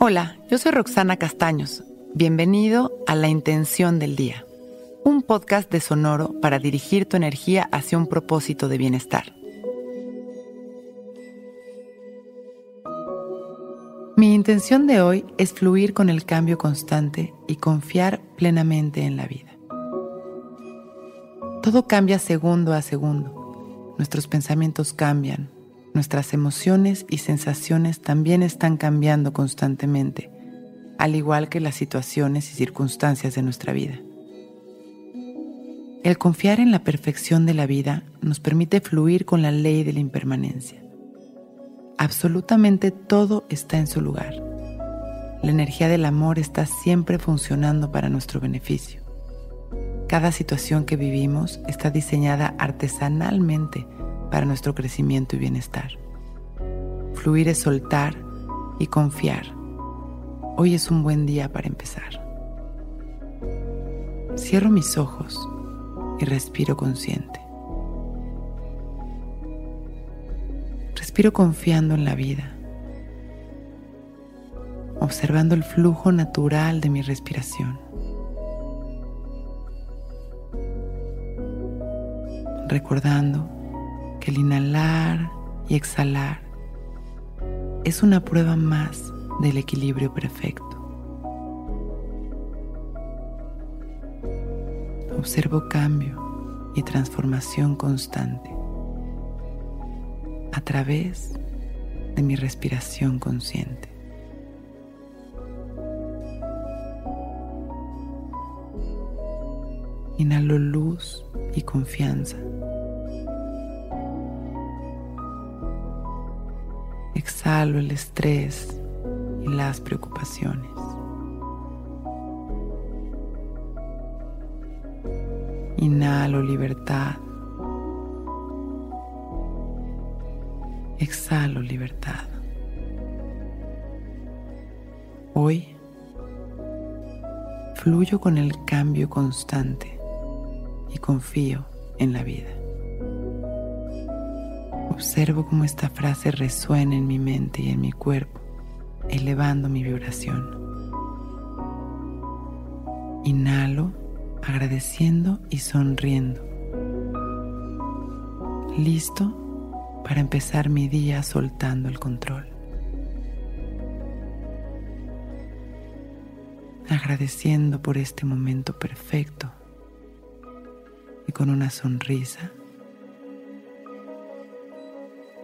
Hola, yo soy Roxana Castaños. Bienvenido a La Intención del Día, un podcast de Sonoro para dirigir tu energía hacia un propósito de bienestar. Mi intención de hoy es fluir con el cambio constante y confiar plenamente en la vida. Todo cambia segundo a segundo. Nuestros pensamientos cambian, Nuestras emociones y sensaciones también están cambiando constantemente, al igual que las situaciones y circunstancias de nuestra vida. El confiar en la perfección de la vida nos permite fluir con la ley de la impermanencia. Absolutamente todo está en su lugar. La energía del amor está siempre funcionando para nuestro beneficio. Cada situación que vivimos está diseñada artesanalmente para nuestro crecimiento y bienestar. Fluir es soltar y confiar. Hoy es un buen día para empezar. Cierro mis ojos y respiro consciente. Respiro confiando en la vida, observando el flujo natural de mi respiración. Recordando el inhalar y exhalar es una prueba más del equilibrio perfecto. Observo cambio y transformación constante a través de mi respiración consciente. Inhalo luz y confianza. Exhalo el estrés y las preocupaciones. Inhalo libertad. Exhalo libertad. Hoy fluyo con el cambio constante y confío en la vida. Observo cómo esta frase resuena en mi mente y en mi cuerpo, elevando mi vibración. Inhalo agradeciendo y sonriendo. Listo para empezar mi día soltando el control. Agradeciendo por este momento perfecto y con una sonrisa